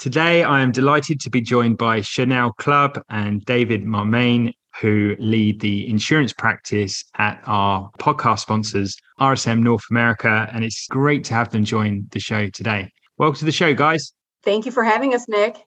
Today, I am delighted to be joined by Shannel Clubb and David Mamane, who lead the insurance practice at our podcast sponsors, RSM North America. And it's great to have them join the show today. Welcome to the show, guys. Thank you for having us, Nick.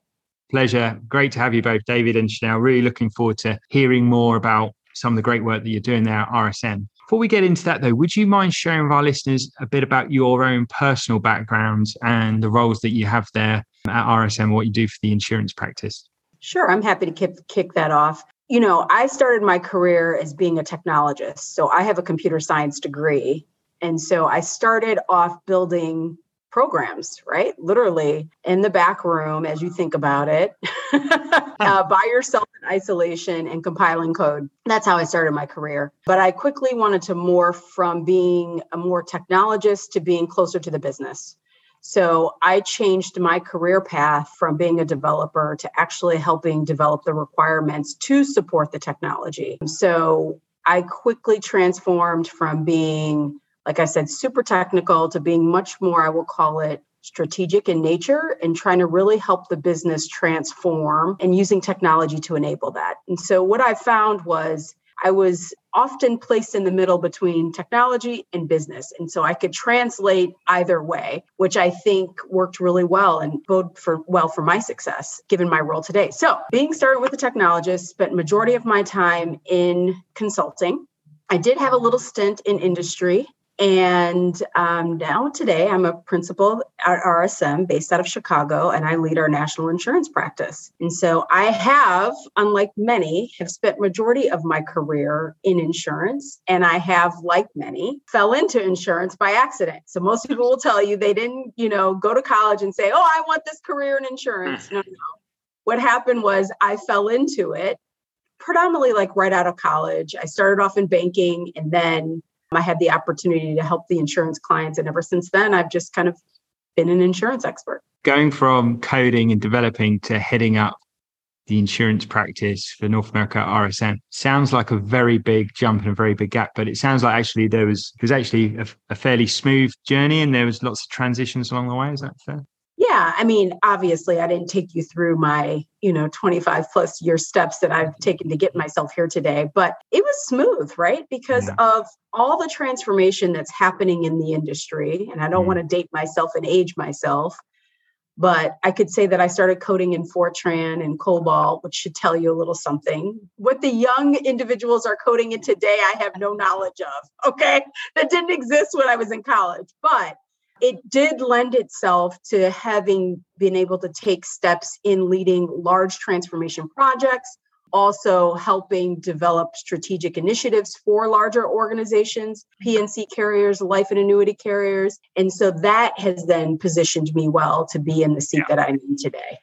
Pleasure. Great to have you both, David and Shannel. Really looking forward to hearing more about some of the great work that you're doing there at RSM. Before we get into that, though, would you mind sharing with our listeners a bit about your own personal backgrounds and the roles that you have there at RSM, what you do for the insurance practice? Sure, I'm happy to kick, kick that off. You know, I started my career as being a technologist. So I have a computer science degree. And so I started off building programs, right? Literally in the back room, as you think about it, uh, by yourself in isolation and compiling code. That's how I started my career. But I quickly wanted to morph from being a more technologist to being closer to the business. So I changed my career path from being a developer to actually helping develop the requirements to support the technology. So I quickly transformed from being like I said, super technical to being much more, I will call it strategic in nature and trying to really help the business transform and using technology to enable that. And so what I found was I was often placed in the middle between technology and business. And so I could translate either way, which I think worked really well and bode for well for my success given my role today. So being started with a technologist, spent majority of my time in consulting. I did have a little stint in industry and um, now today, I'm a principal at RSM based out of Chicago, and I lead our national insurance practice. And so I have, unlike many, have spent majority of my career in insurance, and I have, like many, fell into insurance by accident. So most people will tell you they didn't, you know, go to college and say, "Oh, I want this career in insurance." No, no. What happened was I fell into it predominantly like right out of college. I started off in banking and then I had the opportunity to help the insurance clients. And ever since then, I've just kind of been an insurance expert. Going from coding and developing to heading up the insurance practice for North America RSM sounds like a very big jump and a very big gap, but it sounds like actually there was it was actually a, a fairly smooth journey and there was lots of transitions along the way. Is that fair? Yeah, I mean, obviously, I didn't take you through my, you know, 25 plus year steps that I've taken to get myself here today, but it was smooth, right? Because mm. of all the transformation that's happening in the industry. And I don't mm. want to date myself and age myself, but I could say that I started coding in Fortran and COBOL, which should tell you a little something. What the young individuals are coding in today, I have no knowledge of. Okay. That didn't exist when I was in college, but it did lend itself to having been able to take steps in leading large transformation projects, also helping develop strategic initiatives for larger organizations, P&C carriers, life and annuity carriers. And so that has then positioned me well to be in the seat yeah. that I'm in today.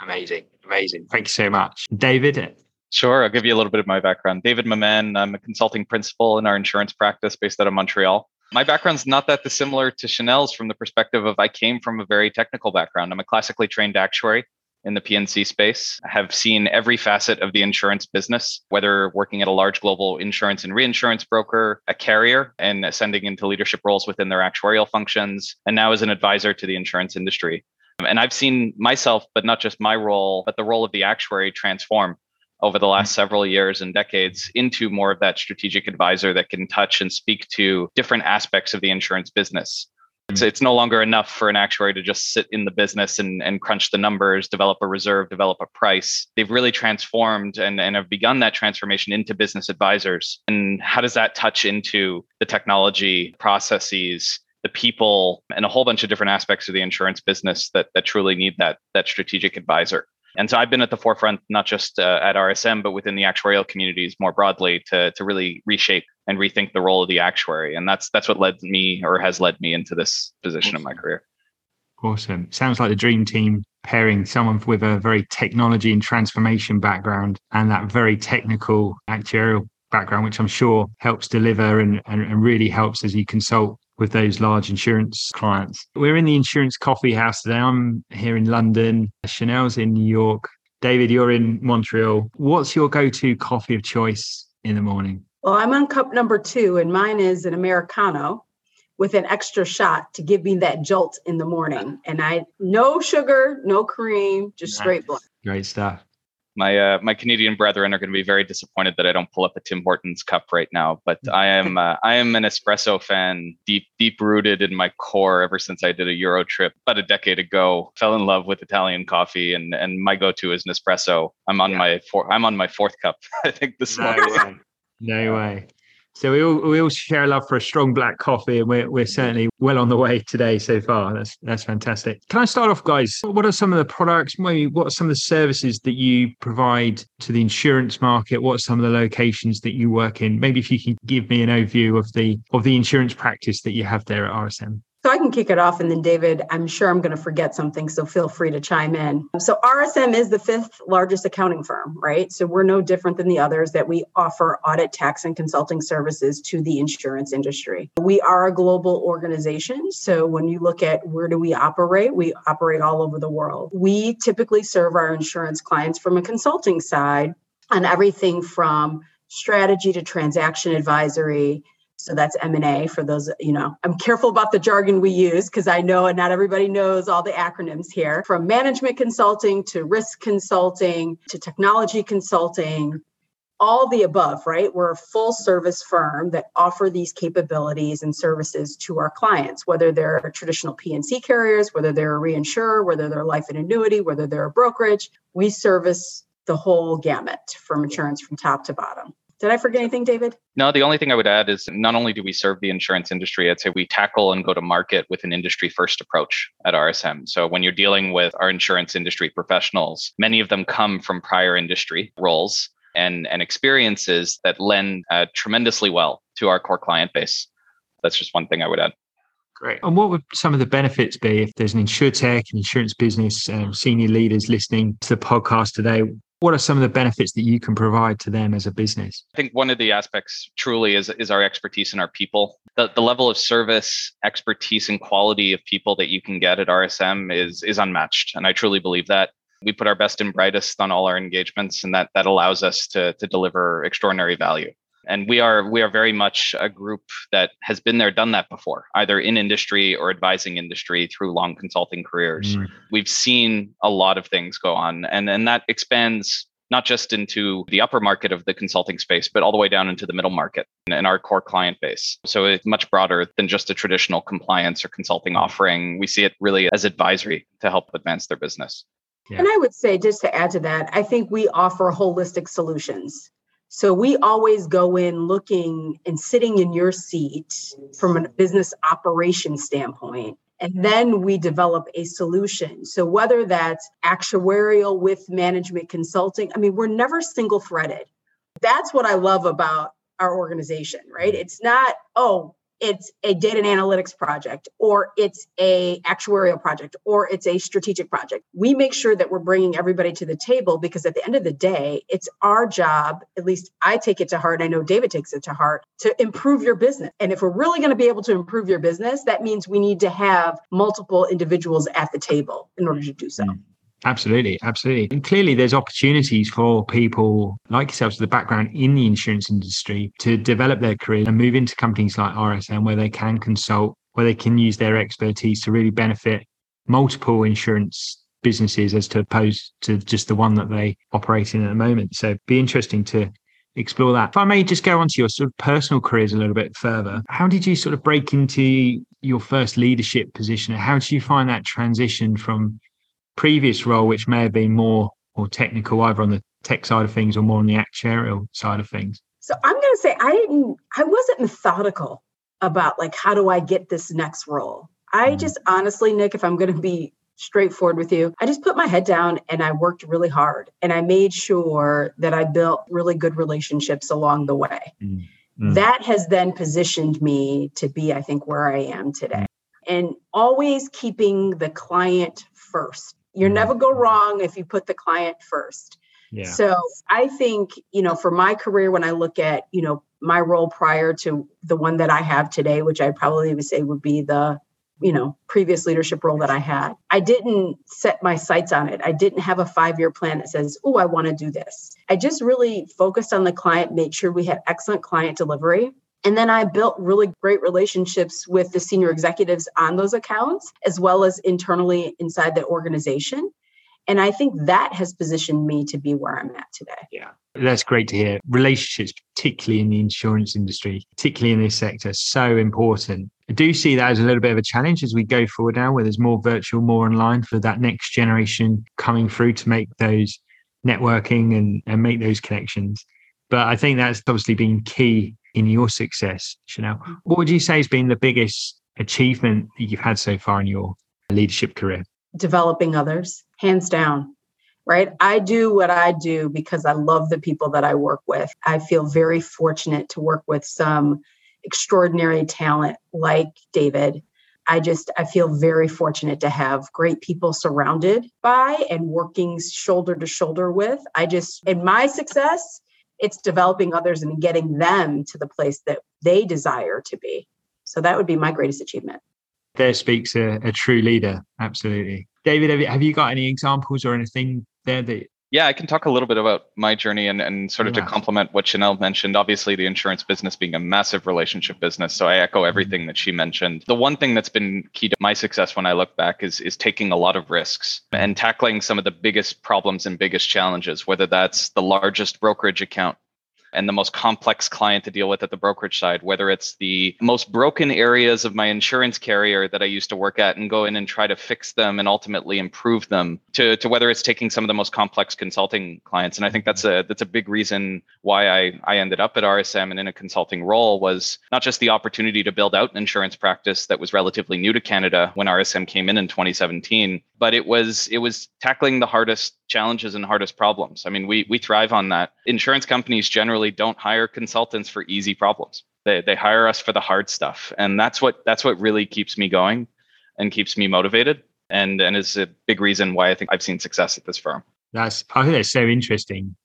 Amazing. Amazing. Thank you so much. David, Sure. I'll give you a little bit of my background. David Mamane, I'm a consulting principal in our insurance practice based out of Montreal my background's not that dissimilar to Shannel's from the perspective of I came from a very technical background. I'm a classically trained actuary in the P&C space. I have seen every facet of the insurance business, whether working at a large global insurance and reinsurance broker, a carrier, and ascending into leadership roles within their actuarial functions, and now as an advisor to the insurance industry. And I've seen myself, but not just my role, but the role of the actuary transform over the last several years and decades into more of that strategic advisor that can touch and speak to different aspects of the insurance business. It's, mm. it's no longer enough for an actuary to just sit in the business and, and crunch the numbers, develop a reserve, develop a price. They've really transformed and, and have begun that transformation into business advisors. And how does that touch into the technology processes, the people, and a whole bunch of different aspects of the insurance business that, that truly need that, that strategic advisor? And so I've been at the forefront, not just uh, at RSM, but within the actuarial communities more broadly to, to really reshape and rethink the role of the actuary. And that's that's what led me or has led me into this position awesome. in my career. Awesome. Sounds like the dream team pairing someone with a very technology and transformation background and that very technical actuarial background, which I'm sure helps deliver and, and, and really helps as you consult with those large insurance clients. We're in the insurance coffee house today. I'm here in London. Shannel's in New York. David, you're in Montreal. What's your go to coffee of choice in the morning? Well, I'm on cup number two, and mine is an Americano with an extra shot to give me that jolt in the morning. And I no sugar, no cream, just straight black. Great stuff my uh, my Canadian brethren are going to be very disappointed that I don't pull up a Tim Hortons cup right now. But I am uh, I am an espresso fan, deep deep rooted in my core ever since I did a Euro trip about a decade ago. Fell in love with Italian coffee, and and my go to is Nespresso. I'm on yeah. my four, I'm on my fourth cup. I think this no morning. Way. No way. So we all we all share a love for a strong black coffee, and we're we're certainly well on the way today so far. That's that's fantastic. Can I start off, guys? What are some of the products? Maybe what are some of the services that you provide to the insurance market? What are some of the locations that you work in? Maybe if you can give me an overview of the of the insurance practice that you have there at RSM. So I can kick it off. And then, David, I'm sure I'm going to forget something. So feel free to chime in. So, RSM is the fifth largest accounting firm, right? So, we're no different than the others that we offer audit, tax, and consulting services to the insurance industry. We are a global organization. So, when you look at where do we operate, we operate all over the world. We typically serve our insurance clients from a consulting side on everything from strategy to transaction advisory so that's m&a for those you know i'm careful about the jargon we use because i know not everybody knows all the acronyms here. From management consulting to risk consulting to technology consulting all the above right? We're a full service firm that offer these capabilities and services to our clients whether they're traditional p&c carriers whether they're a reinsurer whether they're life and annuity whether they're a brokerage. We service the whole gamut from insurance from top to bottom did I forget anything, David? No, the only thing I would add is not only do we serve the insurance industry, I'd say we tackle and go to market with an industry first approach at RSM. So when you're dealing with our insurance industry professionals, many of them come from prior industry roles and, and experiences that lend uh, tremendously well to our core client base. That's just one thing I would add. Great. And what would some of the benefits be if there's an insurtech, an insurance business, um, senior leaders listening to the podcast today? What are some of the benefits that you can provide to them as a business? I think one of the aspects truly is, is our expertise and our people. The, the level of service, expertise, and quality of people that you can get at RSM is, is unmatched. And I truly believe that. We put our best and brightest on all our engagements, and that, that allows us to, to deliver extraordinary value and we are we are very much a group that has been there done that before either in industry or advising industry through long consulting careers mm. we've seen a lot of things go on and and that expands not just into the upper market of the consulting space but all the way down into the middle market and our core client base so it's much broader than just a traditional compliance or consulting offering we see it really as advisory to help advance their business yeah. And I would say, just to add to that, I think we offer holistic solutions. So we always go in looking and sitting in your seat from a business operation standpoint. And then we develop a solution. So whether that's actuarial with management consulting, I mean, we're never single threaded. That's what I love about our organization, right? Mm-hmm. It's not, oh, it's a data and analytics project or it's a actuarial project or it's a strategic project. We make sure that we're bringing everybody to the table because at the end of the day it's our job at least i take it to heart i know david takes it to heart to improve your business. And if we're really going to be able to improve your business that means we need to have multiple individuals at the table in order to do so. Mm. Absolutely, absolutely. And clearly, there's opportunities for people like yourselves with a background in the insurance industry to develop their career and move into companies like RSM where they can consult, where they can use their expertise to really benefit multiple insurance businesses as to opposed to just the one that they operate in at the moment. So be interesting to explore that. If I may just go on to your sort of personal careers a little bit further, how did you sort of break into your first leadership position? How did you find that transition from previous role, which may have been more or technical, either on the tech side of things or more on the actuarial side of things? So I'm going to say I didn't, I wasn't methodical about like, how do I get this next role? I mm-hmm. just honestly, Nick, if I'm going to be straightforward with you. I just put my head down and I worked really hard and I made sure that I built really good relationships along the way. Mm-hmm. That has then positioned me to be, I think, where I am today. Mm-hmm. And always keeping the client first. You mm-hmm. never go wrong if you put the client first. Yeah. So I think, you know, for my career, when I look at, you know, my role prior to the one that I have today, which I probably would say would be the you know previous leadership role that i had i didn't set my sights on it i didn't have a five year plan that says oh i want to do this i just really focused on the client made sure we had excellent client delivery and then I built really great relationships with the senior executives on those accounts, as well as internally inside the organization. And I think that has positioned me to be where I'm at today. Yeah. That's great to hear. Relationships, particularly in the insurance industry, particularly in this sector, so important. I do see that as a little bit of a challenge as we go forward now, where there's more virtual, more online for that next generation coming through to make those networking and, and make those connections. But I think that's obviously been key in your success, Shannel. Mm. What would you say has been the biggest achievement that you've had so far in your leadership career? Developing others, hands down right? I do what I do because I love the people that I work with. I feel very fortunate to work with some extraordinary talent like David. I just I feel very fortunate to have great people surrounded by and working shoulder to shoulder with. I just in my success, it's developing others and getting them to the place that they desire to be. So that would be my greatest achievement. There speaks a, a true leader. Absolutely. David, have you, have you got any examples or anything there that yeah, I can talk a little bit about my journey and, and sort of yeah. to complement what Shannel mentioned. Obviously, the insurance business being a massive relationship business. So I echo mm-hmm. everything that she mentioned. The one thing that's been key to my success when I look back is, is taking a lot of risks and tackling some of the biggest problems and biggest challenges, whether that's the largest brokerage account and the most complex client to deal with at the brokerage side, whether it's the most broken areas of my insurance carrier that I used to work at and go in and try to fix them and ultimately improve them, to, to whether it's taking some of the most complex consulting clients. And I think that's a that's a big reason why I, I ended up at RSM and in a consulting role was not just the opportunity to build out an insurance practice that was relatively new to Canada when RSM came in in 2017, but it was it was tackling the hardest challenges and hardest problems. I mean, we we thrive on that. Insurance companies generally don't hire consultants for easy problems. They they hire us for the hard stuff, and that's what that's what really keeps me going and keeps me motivated, and and is a big reason why I think I've seen success at this firm. That's I think that's so interesting,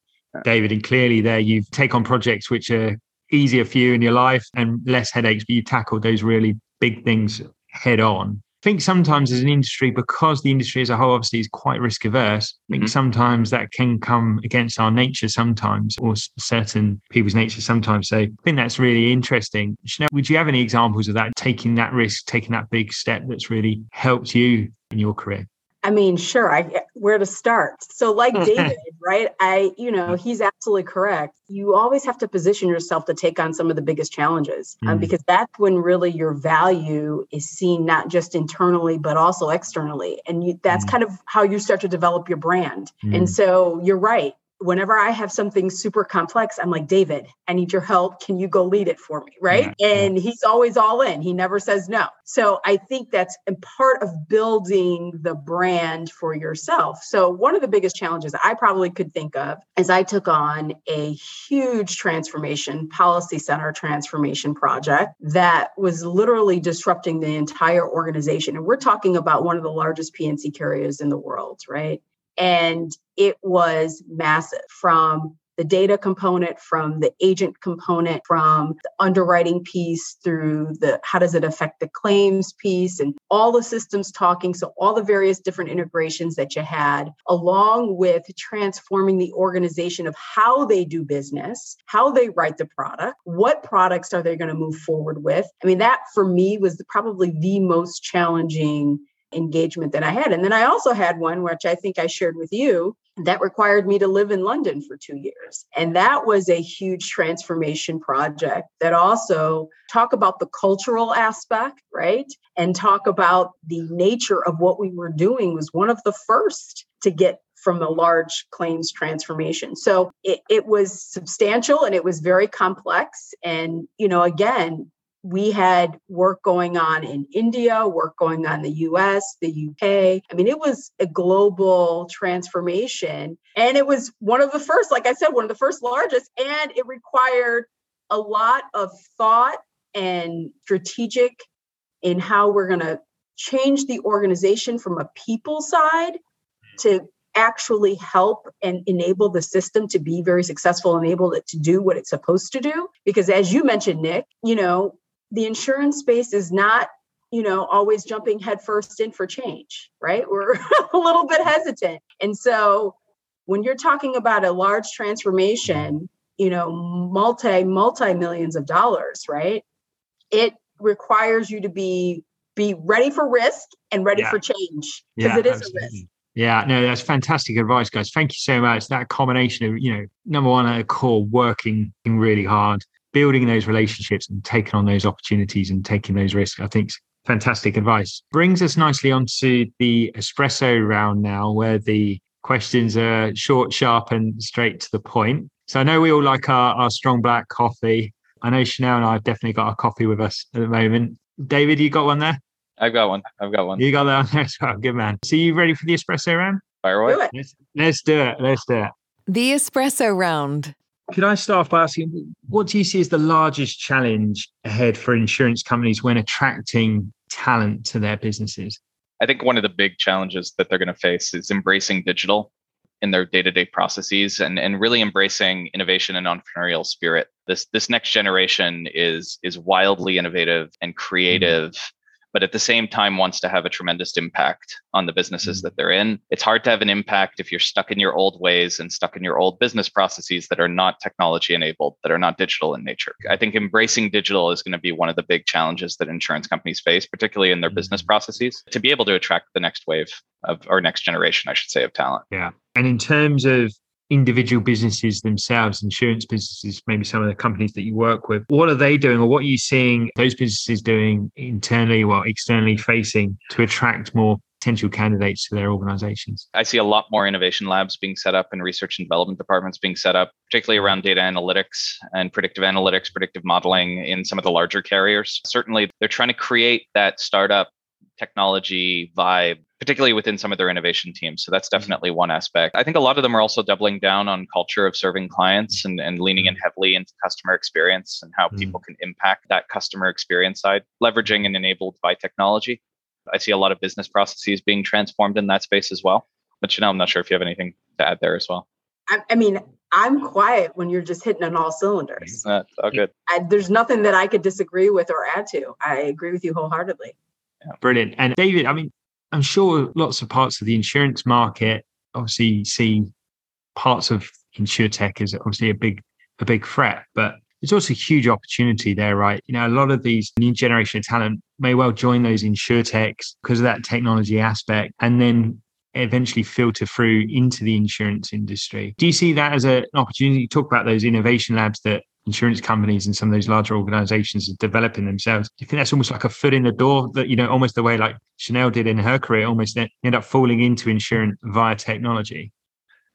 David, and clearly there you take on projects which are easier for you in your life and less headaches, but you tackled those really big things head on think sometimes as an industry, because the industry as a whole obviously is quite risk averse, I think mm-hmm. sometimes that can come against our nature sometimes, or certain people's nature sometimes. So I think that's really interesting. Shannel, would you have any examples of that, taking that risk, taking that big step that's really helped you in your career? I mean, sure, I where to start. So like David, right? I, you know, he's absolutely correct. You always have to position yourself to take on some of the biggest challenges um, mm. um, because that's when really your value is seen not just internally but also externally. And you, that's mm. kind of how you start to develop your brand. And so you're right whenever I have something super complex, I'm like, David, I need your help. Can you go lead it for me? Right. Yeah. And he's always all in. He never says no. So I think that's a part of building the brand for yourself. So one of the biggest challenges I probably could think of is I took on a huge transformation, policy center transformation project that was literally disrupting the entire organization. And we're talking about one of the largest P&C carriers in the world, right? And it was massive from the data component from the agent component from the underwriting piece through the how does it affect the claims piece and all the systems talking. So all the various different integrations that you had along with transforming the organization of how they do business how they write the product what products are they going to move forward with. I mean that for me was probably the most challenging engagement that I had. And then I also had one, which I think I shared with you, that required me to live in London for two years. And that was a huge transformation project that also talk about the cultural aspect, right? And talk about the nature of what we were doing was one of the first to get from a large claims transformation. So it, it was substantial and it was very complex. And, you know, again, we had work going on in India, work going on in the US, the UK. I mean, it was a global transformation. And it was one of the first, like I said, one of the first largest. And it required a lot of thought and strategic in how we're going to change the organization from a people side to actually help and enable the system to be very successful, enable it to do what it's supposed to do. Because as you mentioned, Nick, you know, the insurance space is not you know always jumping headfirst in for change right we're a little bit hesitant and so when you're talking about a large transformation you know multi multi millions of dollars right it requires you to be be ready for risk and ready yeah. for change because yeah, it is absolutely. a risk yeah, no, that's fantastic advice, guys. Thank you so much. That combination of, you know, number one at a core, working really hard, building those relationships and taking on those opportunities and taking those risks, I think fantastic advice. Brings us nicely onto the espresso round now, where the questions are short, sharp, and straight to the point. So I know we all like our, our strong black coffee. I know Shannel and I have definitely got our coffee with us at the moment. David, you got one there? I've got one. I've got one. You got that one as well. Good man. So you ready for the espresso round? Fire away. Let's, let's do it. Let's do it. The espresso round. Could I start by asking, what do you see as the largest challenge ahead for insurance companies when attracting talent to their businesses? I think one of the big challenges that they're going to face is embracing digital in their day-to-day processes and, and really embracing innovation and entrepreneurial spirit. This this next generation is is wildly innovative and mm-hmm. creative but at the same time wants to have a tremendous impact on the businesses mm. that they're in. It's hard to have an impact if you're stuck in your old ways and stuck in your old business processes that are not technology enabled, that are not digital in nature. I think embracing digital is going to be one of the big challenges that insurance companies face, particularly in their business mm. processes, to be able to attract the next wave of or next generation, I should say, of talent. Yeah. And in terms of individual businesses themselves, insurance businesses, maybe some of the companies that you work with, what are they doing or what are you seeing those businesses doing internally or externally facing to attract more potential candidates to their organizations? I see a lot more innovation labs being set up and research and development departments being set up, particularly around data analytics and predictive analytics, predictive modeling in some of the larger carriers. Certainly, they're trying to create that startup technology vibe particularly within some of their innovation teams. So that's mm-hmm. definitely one aspect. I think a lot of them are also doubling down on culture of serving clients and, and leaning in mm-hmm. heavily into customer experience and how mm. people can impact that customer experience side, leveraging and enabled by technology. I see a lot of business processes being transformed in that space as well. But Shannel, I'm not sure if you have anything to add there as well. I, I mean, I'm quiet when you're just hitting on all cylinders. That's all good. I, there's nothing that I could disagree with or add to. I agree with you wholeheartedly. Yeah. Brilliant. And David, I mean, I'm sure lots of parts of the insurance market obviously see parts of insurtech as obviously a big a big threat, but there's also a huge opportunity there, right? You know, a lot of these new generation of talent may well join those insurtechs because of that technology aspect, and then eventually filter through into the insurance industry. Do you see that as a, an opportunity? Talk about those innovation labs that insurance companies and some of those larger organizations are developing themselves. Do you think that's almost like a foot in the door that, you know, almost the way like Shannel did in her career, almost end up falling into insurance via technology?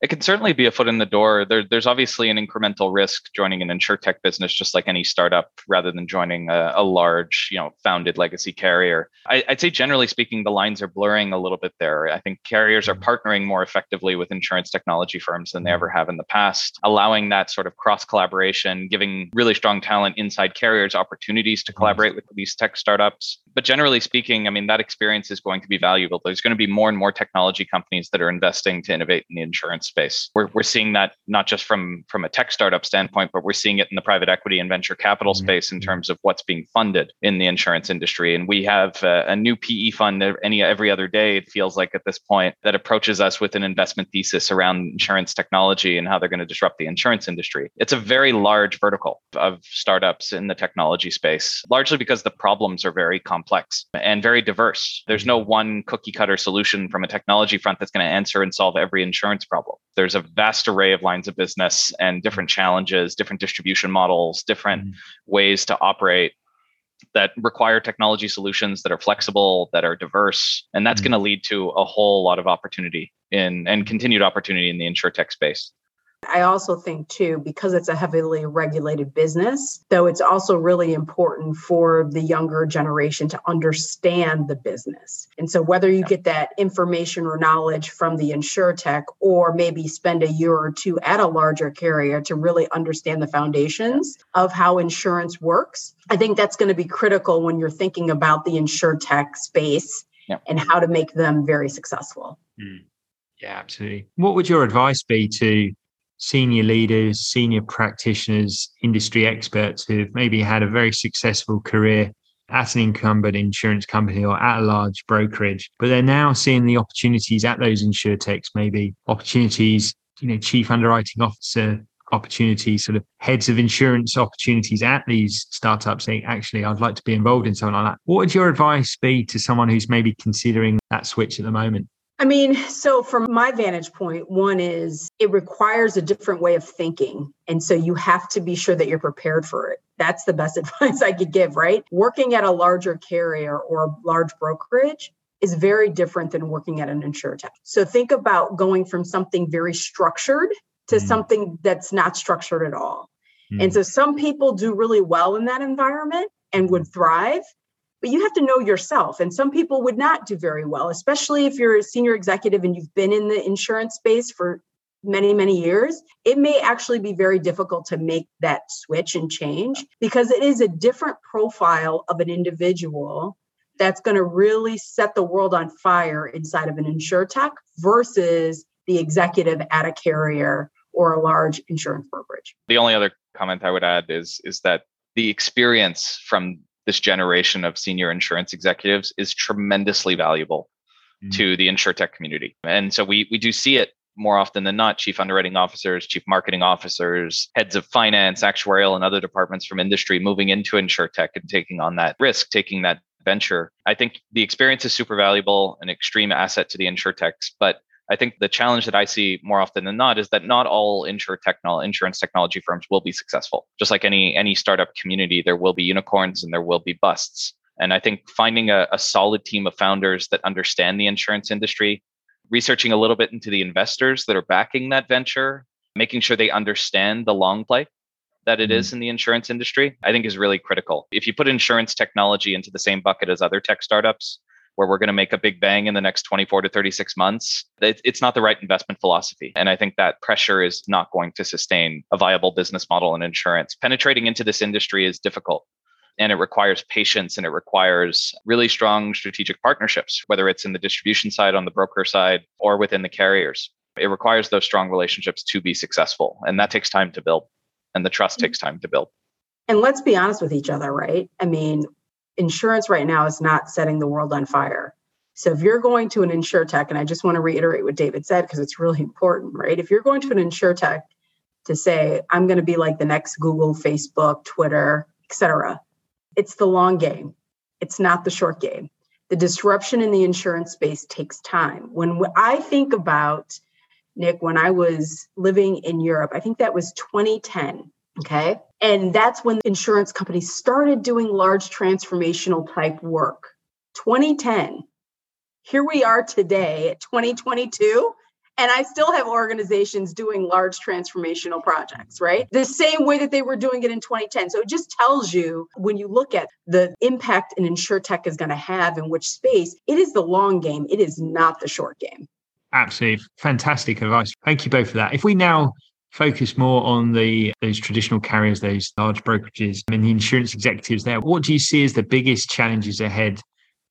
It can certainly be a foot in the door. There, there's obviously an incremental risk joining an insurtech business, just like any startup, rather than joining a, a large, you know, founded legacy carrier. I, would say generally speaking, the lines are blurring a little bit there. I think carriers are mm-hmm. partnering more effectively with insurance technology firms than they mm-hmm. ever have in the past, allowing that sort of cross collaboration, giving really strong talent inside carriers opportunities to mm-hmm. collaborate with these tech startups. But generally speaking, I mean, that experience is going to be valuable. There's going to be more and more technology companies that are investing to innovate in the insurance space. We're, we're seeing that not just from, from a tech startup standpoint, but we're seeing it in the private equity and venture capital mm-hmm. space in terms of what's being funded in the insurance industry. And we have a, a new PE fund any every other day, it feels like at this point, that approaches us with an investment thesis around insurance technology and how they're going to disrupt the insurance industry. It's a very large vertical of startups in the technology space, largely because the problems are very complex and very diverse. There's no one cookie cutter solution from a technology front that's going to answer and solve every insurance problem. There's a vast array of lines of business and different challenges, different distribution models, different mm-hmm. ways to operate that require technology solutions that are flexible, that are diverse, and that's mm-hmm. going to lead to a whole lot of opportunity in and continued opportunity in the insurtech space. I also think, too, because it's a heavily regulated business, though it's also really important for the younger generation to understand the business. And so, whether you get that information or knowledge from the insurtech, or maybe spend a year or two at a larger carrier to really understand the foundations of how insurance works, I think that's going to be critical when you're thinking about the insurtech space yeah. and how to make them very successful. Mm. Yeah, absolutely. What would your advice be to senior leaders, senior practitioners, industry experts who've maybe had a very successful career at an incumbent insurance company or at a large brokerage, but they're now seeing the opportunities at those insurtechs, maybe opportunities, you know, chief underwriting officer opportunities, sort of heads of insurance opportunities at these startups saying, actually, I'd like to be involved in something like that. What would your advice be to someone who's maybe considering that switch at the moment? I mean, so from my vantage point, one is it requires a different way of thinking. And so you have to be sure that you're prepared for it. That's the best advice I could give, right? Working at a larger carrier or a large brokerage is very different than working at an insurtech. So think about going from something very structured to mm. something that's not structured at all. Mm. And so some people do really well in that environment and would thrive but you have to know yourself. And some people would not do very well, especially if you're a senior executive and you've been in the insurance space for many, many years. It may actually be very difficult to make that switch and change because it is a different profile of an individual that's going to really set the world on fire inside of an insurtech versus the executive at a carrier or a large insurance brokerage. The only other comment I would add is is that the experience from this generation of senior insurance executives is tremendously valuable mm-hmm. to the insurtech community. And so we we do see it more often than not chief underwriting officers, chief marketing officers, heads of finance, actuarial, and other departments from industry moving into insurtech and taking on that risk, taking that venture. I think the experience is super valuable, an extreme asset to the insurtechs, but I think the challenge that I see more often than not is that not all insure technol- insurance technology firms will be successful. Just like any any startup community, there will be unicorns and there will be busts. And I think finding a, a solid team of founders that understand the insurance industry, researching a little bit into the investors that are backing that venture, making sure they understand the long play that it mm-hmm. is in the insurance industry, I think is really critical. If you put insurance technology into the same bucket as other tech startups, where we're going to make a big bang in the next 24 to 36 months, it's not the right investment philosophy. And I think that pressure is not going to sustain a viable business model in insurance. Penetrating into this industry is difficult and it requires patience and it requires really strong strategic partnerships, whether it's in the distribution side, on the broker side, or within the carriers. It requires those strong relationships to be successful. And that takes time to build, and the trust mm-hmm. takes time to build. And let's be honest with each other, right? I mean, insurance right now is not setting the world on fire. So if you're going to an insurtech, and I just want to reiterate what David said because it's really important, right? If you're going to an insurtech to say, I'm going to be like the next Google, Facebook, Twitter, etc., it's the long game. It's not the short game. The disruption in the insurance space takes time. When I think about Nick, when I was living in Europe, I think that was 2010. Okay. And that's when insurance companies started doing large transformational type work. 2010. Here we are today at 2022. And I still have organizations doing large transformational projects, right? The same way that they were doing it in 2010. So it just tells you when you look at the impact an insurtech is going to have in which space, it is the long game. It is not the short game. Absolutely fantastic advice. Thank you both for that. If we now focus more on the those traditional carriers, those large brokerages, I and the insurance executives there. What do you see as the biggest challenges ahead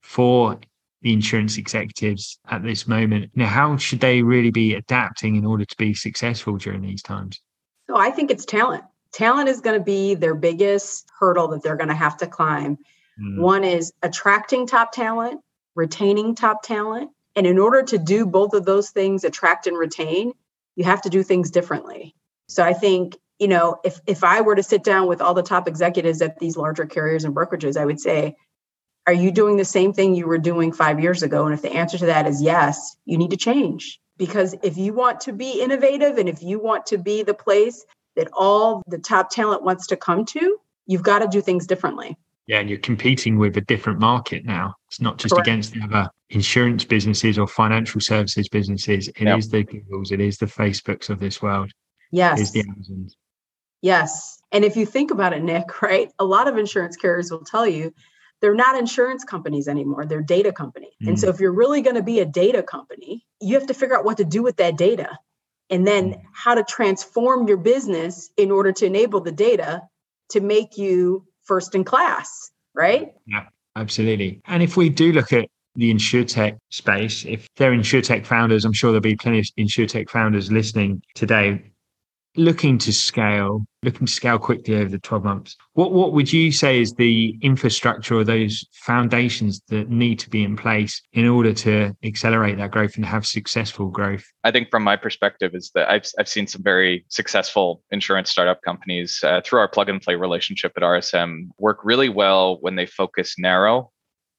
for the insurance executives at this moment? Now, how should they really be adapting in order to be successful during these times? So I think it's talent. Talent is going to be their biggest hurdle that they're going to have to climb. Mm. One is attracting top talent, retaining top talent. And in order to do both of those things, attract and retain, you have to do things differently. So I think, you know, if if I were to sit down with all the top executives at these larger carriers and brokerages, I would say, are you doing the same thing you were doing 5 years ago? And if the answer to that is yes, you need to change. Because if you want to be innovative and if you want to be the place that all the top talent wants to come to, you've got to do things differently. Yeah, and you're competing with a different market now. It's not just Correct. against the other insurance businesses or financial services businesses. It yep. is the Googles, it is the Facebooks of this world. Yes. It is the Amazons. Yes. And if you think about it, Nick, right? A lot of insurance carriers will tell you they're not insurance companies anymore. They're data company. Mm. And so mm. if you're really going to be a data company, you have to figure out what to do with that data and then mm. how to transform your business in order to enable the data to make you first in class, right? Yeah, absolutely. And if we do look at the insurtech space, if they're insurtech founders, I'm sure there'll be plenty of insurtech founders listening today looking to scale, looking to scale quickly over the 12 months, what, what would you say is the infrastructure or those foundations that need to be in place in order to accelerate that growth and have successful growth? I think from my perspective is that I've, I've seen some very successful insurance startup companies uh, through our plug and play relationship at RSM work really well when they focus narrow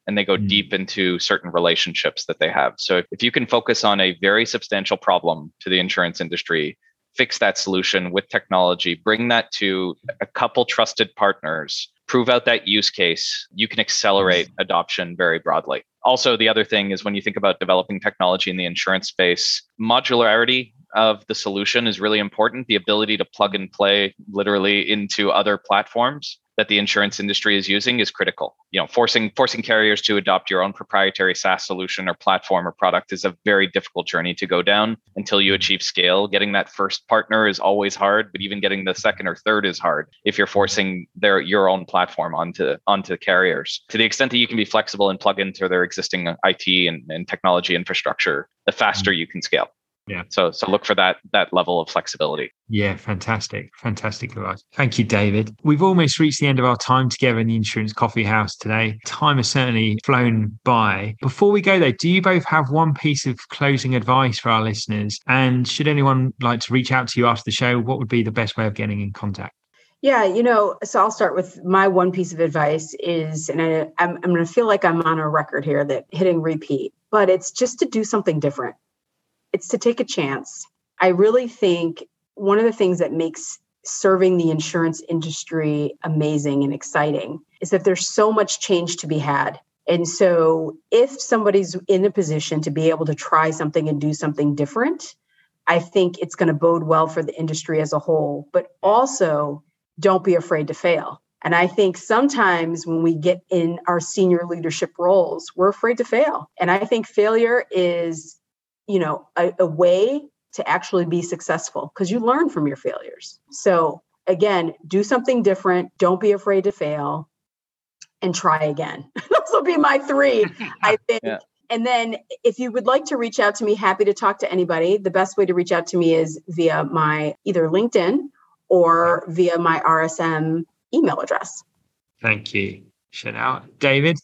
and they go mm. deep into certain relationships that they have. So if you can focus on a very substantial problem to the insurance industry fix that solution with technology, bring that to a couple trusted partners, prove out that use case, you can accelerate adoption very broadly. Also, the other thing is when you think about developing technology in the insurance space, modularity of the solution is really important. The ability to plug and play literally into other platforms that the insurance industry is using is critical. You know, forcing forcing carriers to adopt your own proprietary SaaS solution or platform or product is a very difficult journey to go down until you mm-hmm. achieve scale. Getting that first partner is always hard, but even getting the second or third is hard if you're mm-hmm. forcing their your own platform onto onto carriers. To the extent that you can be flexible and plug into their existing IT and, and technology infrastructure, the faster mm. you can scale. Yeah. So so look for that that level of flexibility. Yeah, fantastic. Fantastic advice. Thank you, David. We've almost reached the end of our time together in the Insurance Coffee House today. Time has certainly flown by. Before we go though, do you both have one piece of closing advice for our listeners? And should anyone like to reach out to you after the show, what would be the best way of getting in contact? Yeah, you know, so I'll start with my one piece of advice is, and I, I'm, I'm going to feel like I'm on a record here that hitting repeat, but it's just to do something different it's to take a chance. I really think one of the things that makes serving the insurance industry amazing and exciting is that there's so much change to be had. And so, if somebody's in a position to be able to try something and do something different, I think it's going to bode well for the industry as a whole. But also, don't be afraid to fail. And I think sometimes when we get in our senior leadership roles, we're afraid to fail. And I think failure is you know a, a way to actually be successful because you learn from your failures so again do something different don't be afraid to fail and try again those will be my three i think yeah. and then if you would like to reach out to me happy to talk to anybody the best way to reach out to me is via my either linkedin or via my rsm email address thank you chanel david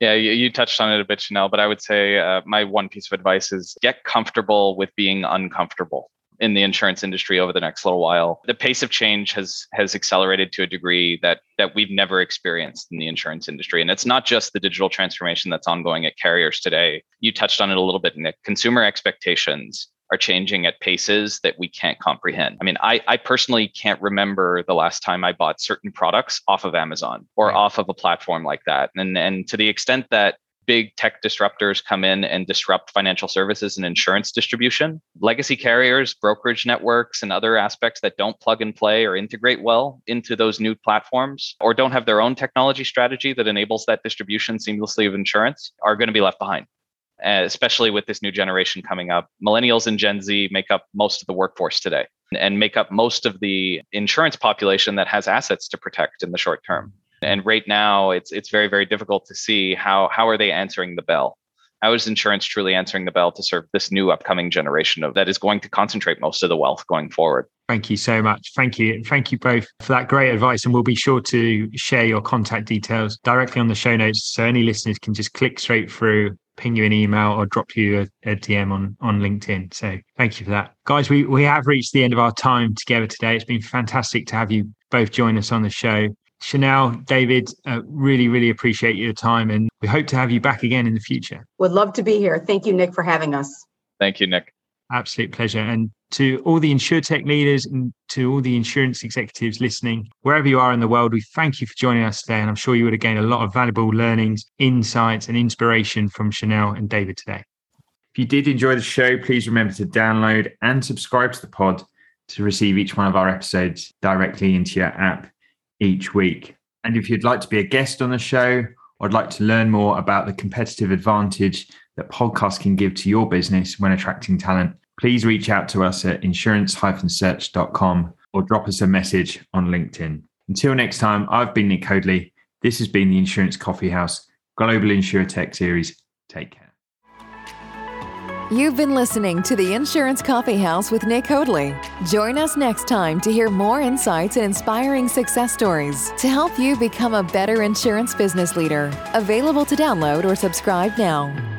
yeah, you, you, touched on it a bit, Shannel, but I would say uh, my one piece of advice is get comfortable with being uncomfortable in the insurance industry over the next little while. The pace of change has has accelerated to a degree that that we've never experienced in the insurance industry. And it's not just the digital transformation that's ongoing at carriers today. You touched on it a little bit, Nick. Consumer expectations are changing at paces that we can't comprehend. I mean, I, I personally can't remember the last time I bought certain products off of Amazon or right. off of a platform like that. And, and to the extent that big tech disruptors come in and disrupt financial services and insurance distribution. Legacy carriers, brokerage networks, and other aspects that don't plug and play or integrate well into those new platforms or don't have their own technology strategy that enables that distribution seamlessly of insurance are going to be left behind. Uh, especially with this new generation coming up. Millennials and Gen Z make up most of the workforce today and make up most of the insurance population that has assets to protect in the short term. And right now, it's it's very very difficult to see how how are they answering the bell. how is insurance truly answering the bell to serve this new upcoming generation of that is going to concentrate most of the wealth going forward? Thank you so much. Thank you. Thank you both for that great advice. And we'll be sure to share your contact details directly on the show notes. So any listeners can just click straight through, ping you an email or drop you a, a DM on, on LinkedIn. So thank you for that. Guys, we, we have reached the end of our time together today. It's been fantastic to have you both join us on the show. Shannel, David, uh, really, really appreciate your time and we hope to have you back again in the future. Would love to be here. Thank you, Nick, for having us. Thank you, Nick. Absolute pleasure. And to all the insurtech leaders and to all the insurance executives listening, wherever you are in the world, we thank you for joining us today. And I'm sure you would have gained a lot of valuable learnings, insights, and inspiration from Shannel and David today. If you did enjoy the show, please remember to download and subscribe to the pod to receive each one of our episodes directly into your app each week. And if you'd like to be a guest on the show or would like to learn more about the competitive advantage that podcasts can give to your business when attracting talent, please reach out to us at insurance-search.com or drop us a message on LinkedIn. Until next time, I've been Nick Hoadley. This has been the Insurance Coffee House Global InsurTech Series. Take care. You've been listening to the Insurance Coffee House with Nick Hoadley. Join us next time to hear more insights and inspiring success stories to help you become a better insurance business leader. Available to download or subscribe now.